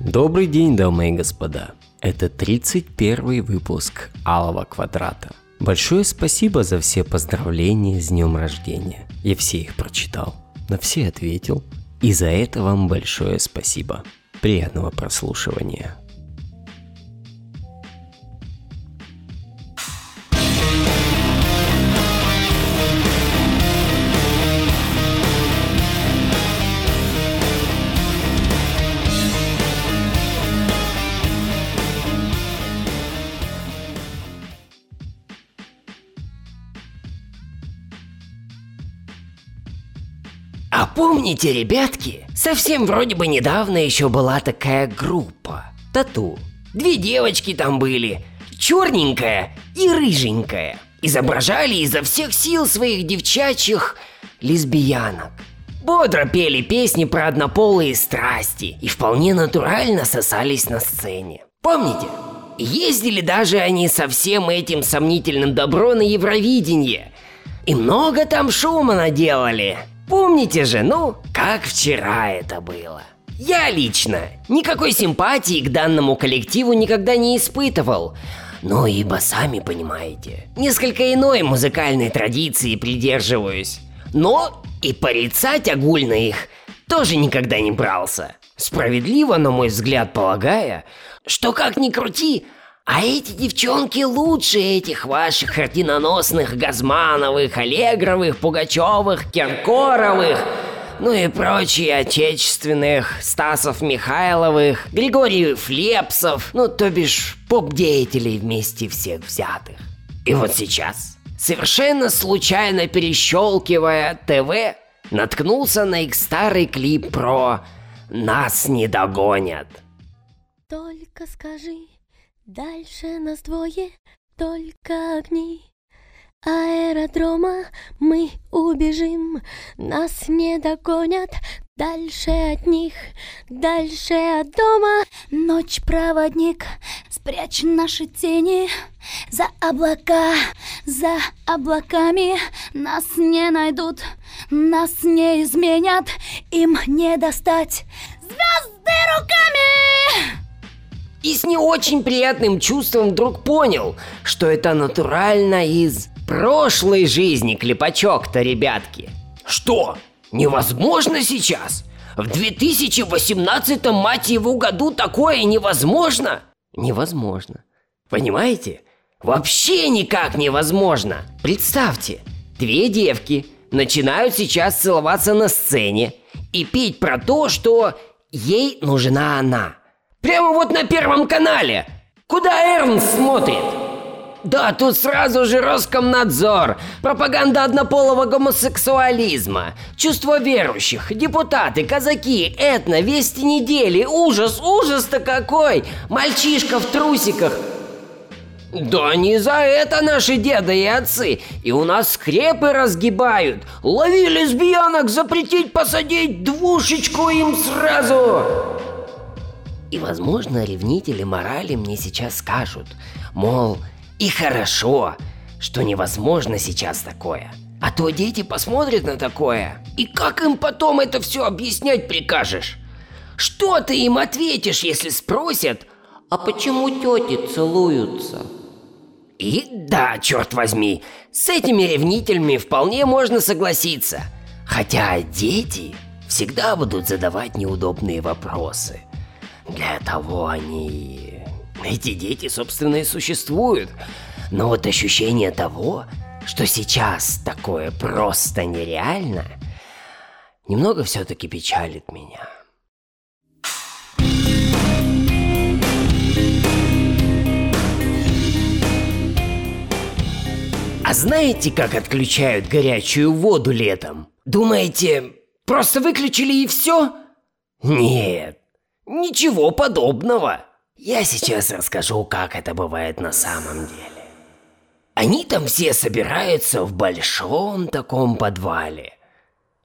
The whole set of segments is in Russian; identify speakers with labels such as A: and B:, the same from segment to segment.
A: Добрый день, дамы и господа. Это 31 выпуск Алого Квадрата. Большое спасибо за все поздравления с днем рождения. Я все их прочитал, на все ответил. И за это вам большое спасибо. Приятного прослушивания.
B: Помните, ребятки, совсем вроде бы недавно еще была такая группа. Тату. Две девочки там были. Черненькая и рыженькая. Изображали изо всех сил своих девчачьих лесбиянок. Бодро пели песни про однополые страсти и вполне натурально сосались на сцене. Помните? Ездили даже они со всем этим сомнительным добро на Евровидение. И много там шума наделали. Помните же, ну, как вчера это было. Я лично никакой симпатии к данному коллективу никогда не испытывал. Но ибо сами понимаете, несколько иной музыкальной традиции придерживаюсь. Но и порицать огульно их тоже никогда не брался. Справедливо, на мой взгляд, полагая, что как ни крути, а эти девчонки лучше этих ваших орденоносных Газмановых, Аллегровых, Пугачевых, Киркоровых, ну и прочие отечественных Стасов Михайловых, Григорьев Лепсов, ну то бишь поп-деятелей вместе всех взятых. И вот сейчас, совершенно случайно перещелкивая ТВ, наткнулся на их старый клип про «Нас не догонят».
C: Только скажи, дальше нас двое, только огни. Аэродрома мы убежим, нас не догонят, дальше от них, дальше от дома. Ночь проводник, спрячь наши тени за облака, за облаками нас не найдут, нас не изменят, им не достать звезды руками.
B: И с не очень приятным чувством вдруг понял, что это натурально из прошлой жизни клепачок-то, ребятки. Что? Невозможно сейчас? В 2018 мать его году такое невозможно? Невозможно. Понимаете? Вообще никак невозможно. Представьте, две девки начинают сейчас целоваться на сцене и петь про то, что ей нужна она. Прямо вот на первом канале. Куда Эрнст смотрит? Да, тут сразу же Роскомнадзор, пропаганда однополого гомосексуализма, чувство верующих, депутаты, казаки, этно, вести недели, ужас, ужас-то какой! Мальчишка в трусиках. Да не за это наши деды и отцы, и у нас скрепы разгибают. Лови лесбиянок, запретить посадить, двушечку им сразу. И, возможно, ревнители морали мне сейчас скажут, мол, и хорошо, что невозможно сейчас такое. А то дети посмотрят на такое, и как им потом это все объяснять прикажешь? Что ты им ответишь, если спросят, а почему тети целуются? И да, черт возьми, с этими ревнителями вполне можно согласиться. Хотя дети всегда будут задавать неудобные вопросы. Для того они эти дети, собственно, и существуют. Но вот ощущение того, что сейчас такое просто нереально, немного все-таки печалит меня. А знаете, как отключают горячую воду летом? Думаете, просто выключили и все? Нет, ничего подобного. Я сейчас расскажу, как это бывает на самом деле. Они там все собираются в большом таком подвале.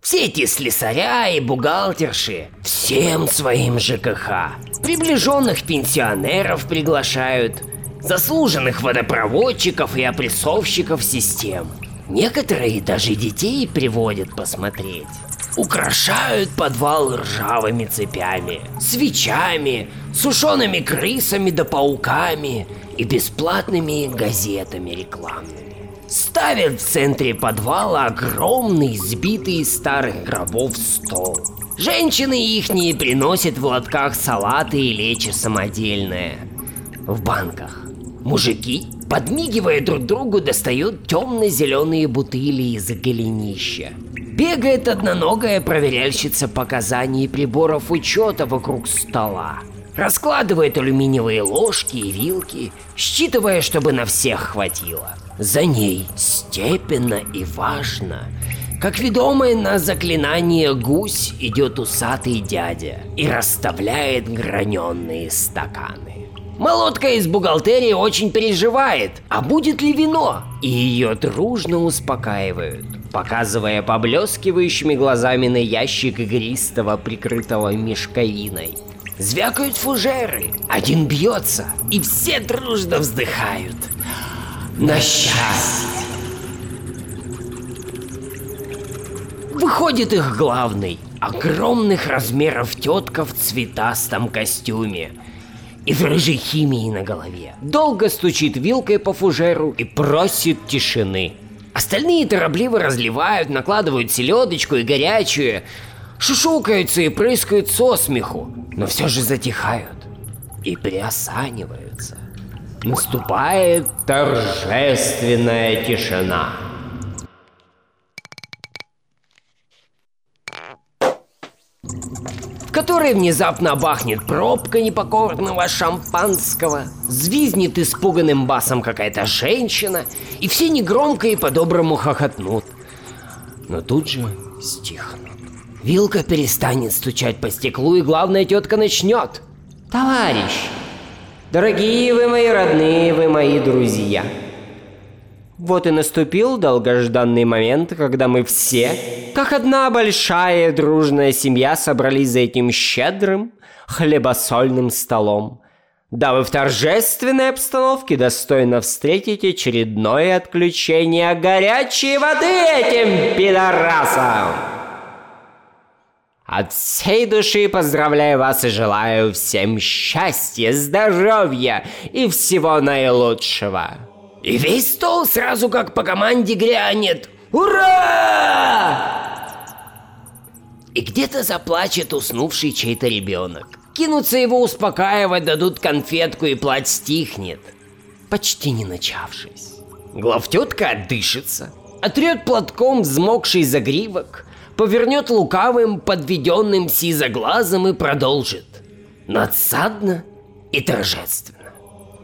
B: Все эти слесаря и бухгалтерши всем своим ЖКХ. Приближенных пенсионеров приглашают, заслуженных водопроводчиков и опрессовщиков систем. Некоторые даже детей приводят посмотреть. Украшают подвал ржавыми цепями, свечами, сушеными крысами да пауками и бесплатными газетами рекламными. Ставят в центре подвала огромный, сбитый из старых гробов стол. Женщины ихние приносят в лотках салаты и лечи самодельное. В банках. Мужики, подмигивая друг другу, достают темно-зеленые бутыли из голенища. Бегает одноногая проверяльщица показаний приборов учета вокруг стола. Раскладывает алюминиевые ложки и вилки, считывая, чтобы на всех хватило. За ней степенно и важно, как ведомый на заклинание гусь идет усатый дядя и расставляет граненые стаканы. Молотка из бухгалтерии очень переживает, а будет ли вино, и ее дружно успокаивают, показывая поблескивающими глазами на ящик игристого, прикрытого мешковиной. Звякают фужеры, один бьется, и все дружно вздыхают. На счастье! Выходит их главный, огромных размеров тетка в цветастом костюме и в рыжей химии на голове. Долго стучит вилкой по фужеру и просит тишины. Остальные торопливо разливают, накладывают селедочку и горячую, шушукаются и прыскают со смеху, но все же затихают и приосаниваются. Наступает торжественная тишина. В которой внезапно бахнет пробка непокорного шампанского, звизнет испуганным басом какая-то женщина, и все негромко и по-доброму хохотнут. Но тут же стихнут. Вилка перестанет стучать по стеклу, и главная тетка начнет. Товарищ, дорогие вы мои родные, вы мои друзья. Вот и наступил долгожданный момент, когда мы все, как одна большая дружная семья, собрались за этим щедрым хлебосольным столом. Дабы в торжественной обстановке достойно встретить очередное отключение горячей воды этим пидорасам. От всей души поздравляю вас и желаю всем счастья, здоровья и всего наилучшего. И весь стол сразу как по команде грянет. Ура! И где-то заплачет уснувший чей-то ребенок. Кинутся его успокаивать, дадут конфетку и плач стихнет. Почти не начавшись. Главтетка отдышится, отрет платком взмокший загривок, повернет лукавым, подведенным сизоглазом и продолжит. Надсадно и торжественно.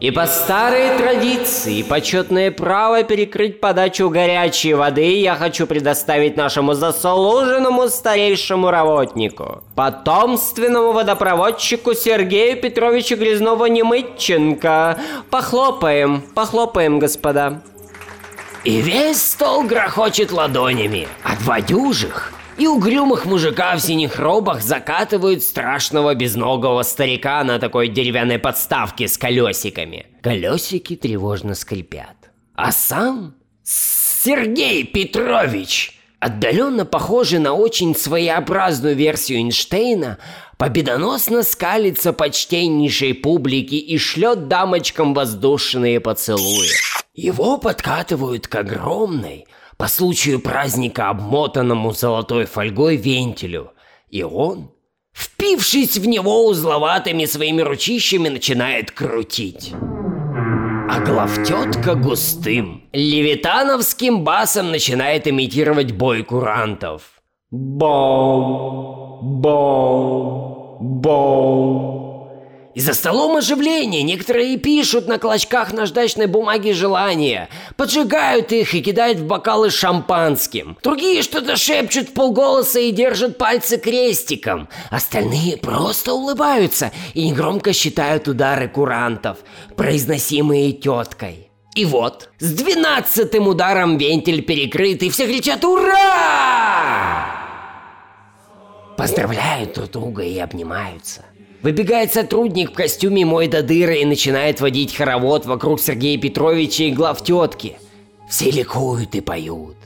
B: И по старой традиции почетное право перекрыть подачу горячей воды я хочу предоставить нашему заслуженному старейшему работнику, потомственному водопроводчику Сергею Петровичу Грязнова-Немытченко. Похлопаем, похлопаем, господа. И весь стол грохочет ладонями, а два дюжих и угрюмых мужика в синих робах закатывают страшного безногого старика на такой деревянной подставке с колесиками. Колесики тревожно скрипят. А сам Сергей Петрович, отдаленно похожий на очень своеобразную версию Эйнштейна, победоносно скалится почтеннейшей публике и шлет дамочкам воздушные поцелуи. Его подкатывают к огромной, по случаю праздника обмотанному золотой фольгой вентилю, и он, впившись в него узловатыми своими ручищами, начинает крутить. А главтетка густым, левитановским басом начинает имитировать бой курантов. Бом, бом, бом. И за столом оживление. Некоторые пишут на клочках наждачной бумаги желания, поджигают их и кидают в бокалы шампанским. Другие что-то шепчут в полголоса и держат пальцы крестиком. Остальные просто улыбаются и негромко считают удары курантов, произносимые теткой. И вот, с двенадцатым ударом вентиль перекрыт, и все кричат «Ура!» Поздравляют друг друга и обнимаются. Выбегает сотрудник в костюме мой до дыры и начинает водить хоровод вокруг Сергея Петровича и глав тетки. все ликуют и поют.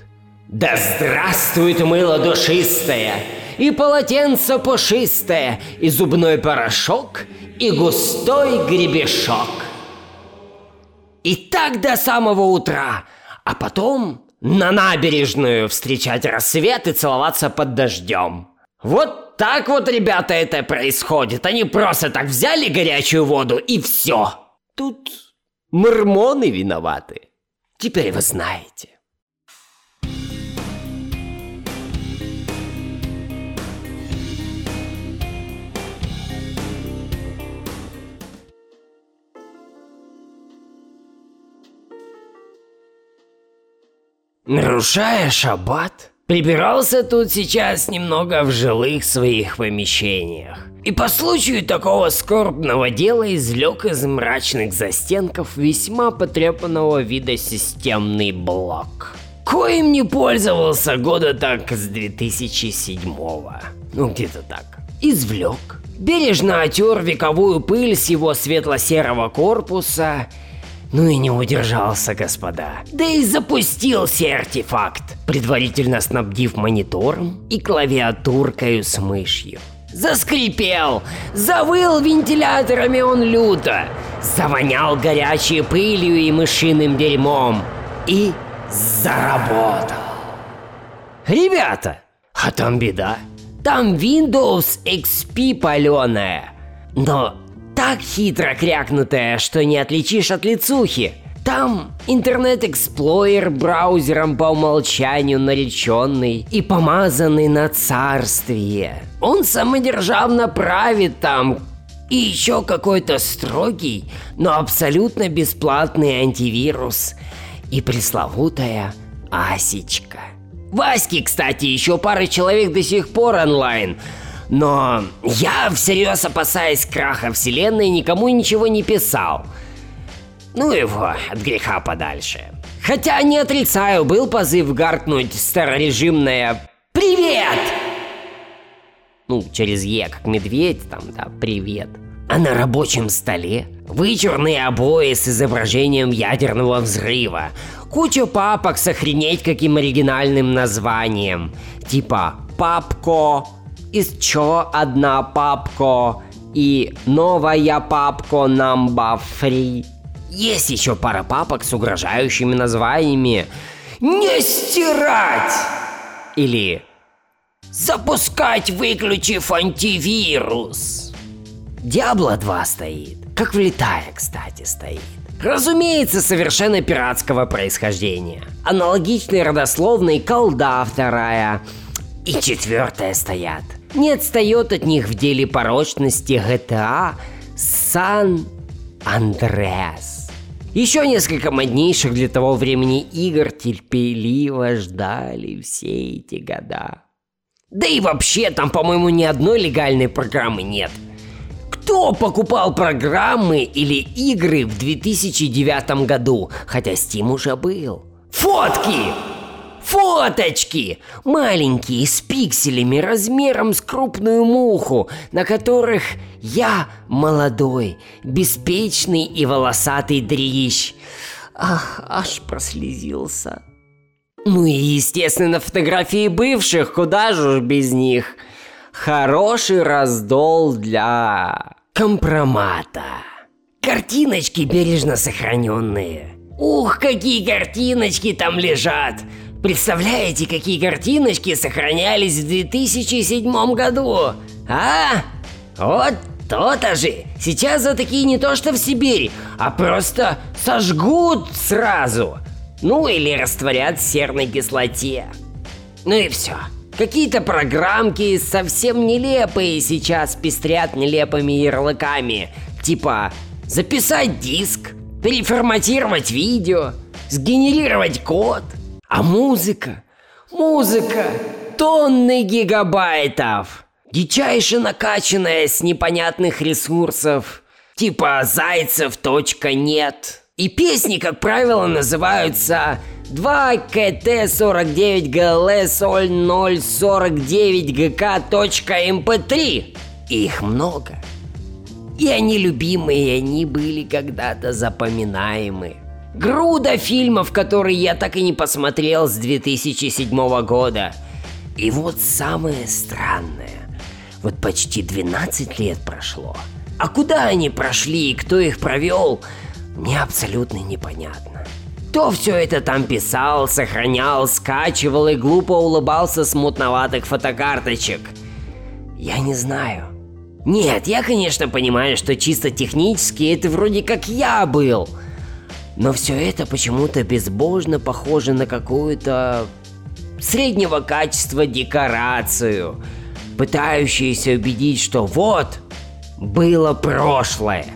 B: Да здравствует мыло душистое, и полотенце пушистое, и зубной порошок, и густой гребешок. И так до самого утра, а потом на набережную встречать рассвет и целоваться под дождем. Вот так вот, ребята, это происходит. Они просто так взяли горячую воду и все. Тут мормоны виноваты. Теперь вы знаете. Нарушая шаббат, прибирался тут сейчас немного в жилых своих помещениях. И по случаю такого скорбного дела извлек из мрачных застенков весьма потрепанного вида системный блок. Коим не пользовался года так с 2007 -го. Ну где-то так. Извлек. Бережно отер вековую пыль с его светло-серого корпуса ну и не удержался, господа. Да и запустился артефакт, предварительно снабдив монитором и клавиатуркой с мышью. Заскрипел, завыл вентиляторами он люто, завонял горячей пылью и мышиным дерьмом и заработал. Ребята, а там беда. Там Windows XP паленая. Но так хитро крякнутая, что не отличишь от лицухи. Там Internet Explorer браузером по умолчанию нареченный и помазанный на царствие. Он самодержавно правит там, и еще какой-то строгий, но абсолютно бесплатный антивирус. И пресловутая Асечка. В аське, кстати, еще пара человек до сих пор онлайн – но я всерьез опасаясь краха вселенной никому ничего не писал. Ну его от греха подальше. Хотя не отрицаю, был позыв гаркнуть старорежимное «Привет!» Ну, через «Е», как медведь, там, да, «Привет». А на рабочем столе вычурные обои с изображением ядерного взрыва, куча папок с охренеть каким оригинальным названием, типа «Папко», из чё одна папко и новая папко number free. Есть еще пара папок с угрожающими названиями «Не стирать!» или «Запускать, выключив антивирус!» Диабло 2 стоит, как влетая, кстати, стоит. Разумеется, совершенно пиратского происхождения. Аналогичные родословные колда вторая и четвертая стоят не отстает от них в деле порочности GTA San Andreas. Еще несколько моднейших для того времени игр терпеливо ждали все эти года. Да и вообще там, по-моему, ни одной легальной программы нет. Кто покупал программы или игры в 2009 году, хотя Steam уже был? Фотки! Фоточки! Маленькие, с пикселями размером с крупную муху, на которых я молодой, беспечный и волосатый дрищ. Ах, аж прослезился. Ну и, естественно, фотографии бывших, куда же уж без них. Хороший раздол для компромата. Картиночки бережно сохраненные. Ух, какие картиночки там лежат! Представляете, какие картиночки сохранялись в 2007 году? А? Вот то-то же. Сейчас за такие не то что в Сибирь, а просто сожгут сразу. Ну или растворят в серной кислоте. Ну и все. Какие-то программки совсем нелепые сейчас пестрят нелепыми ярлыками. Типа записать диск, переформатировать видео, сгенерировать код – а музыка? Музыка! Тонны гигабайтов! Дичайше накачанная с непонятных ресурсов. Типа Зайцев.нет. И песни, как правило, называются 2 КТ 49 ГЛ соль 049 ГК MP3. Их много. И они любимые, и они были когда-то запоминаемые. Груда фильмов, которые я так и не посмотрел с 2007 года. И вот самое странное. Вот почти 12 лет прошло. А куда они прошли и кто их провел, мне абсолютно непонятно. Кто все это там писал, сохранял, скачивал и глупо улыбался с мутноватых фотокарточек? Я не знаю. Нет, я, конечно, понимаю, что чисто технически это вроде как я был – но все это почему-то безбожно похоже на какую-то среднего качества декорацию, пытающуюся убедить, что вот, было прошлое,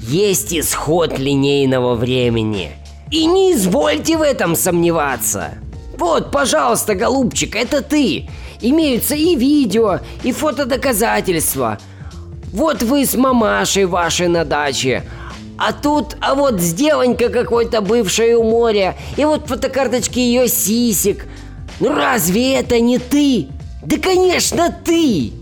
B: есть исход линейного времени. И не извольте в этом сомневаться. Вот, пожалуйста, голубчик, это ты. Имеются и видео, и фотодоказательства. Вот вы с мамашей вашей на даче, а тут, а вот сделанька какой-то бывшая у моря, и вот фотокарточки ее сисек. Ну разве это не ты? Да конечно ты!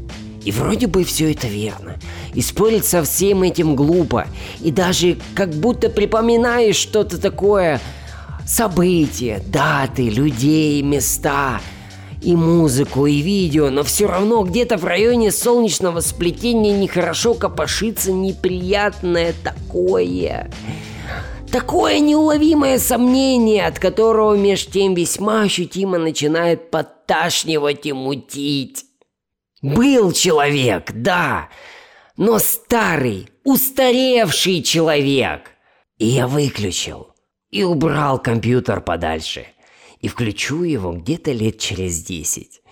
B: И вроде бы все это верно. И спорить со всем этим глупо. И даже как будто припоминаешь что-то такое. События, даты, людей, места – и музыку, и видео, но все равно где-то в районе солнечного сплетения нехорошо копошится неприятное такое. Такое неуловимое сомнение, от которого меж тем весьма ощутимо начинает подташнивать и мутить. Был человек, да, но старый, устаревший человек. И я выключил и убрал компьютер подальше – и включу его где-то лет через десять.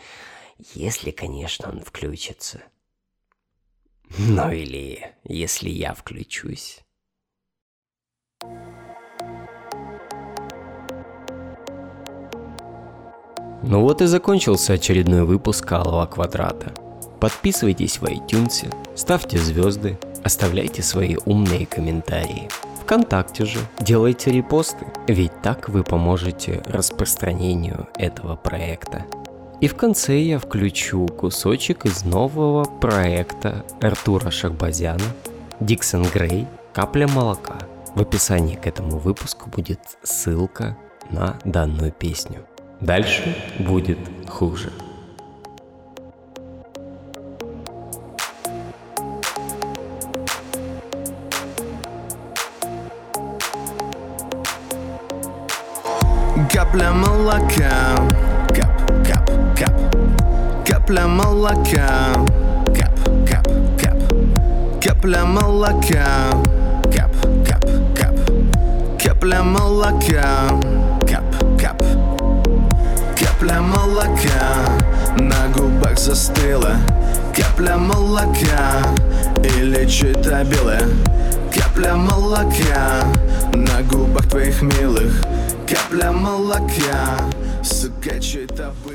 B: Если, конечно, он включится. Ну или если я включусь.
A: Ну вот и закончился очередной выпуск Алого Квадрата. Подписывайтесь в iTunes, ставьте звезды, оставляйте свои умные комментарии. ВКонтакте же делайте репосты, ведь так вы поможете распространению этого проекта. И в конце я включу кусочек из нового проекта Артура Шахбазяна «Диксон Грей. Капля молока». В описании к этому выпуску будет ссылка на данную песню. Дальше будет хуже. Капля молока Кап, кап, кап Капля молока Кап, кап, кап Капля молока Кап, кап, кап Капля молока Кап, кап Капля молока На губах застыла Капля молока Или что-то белое Капля молока На губах твоих милых Капля молока, сука, было?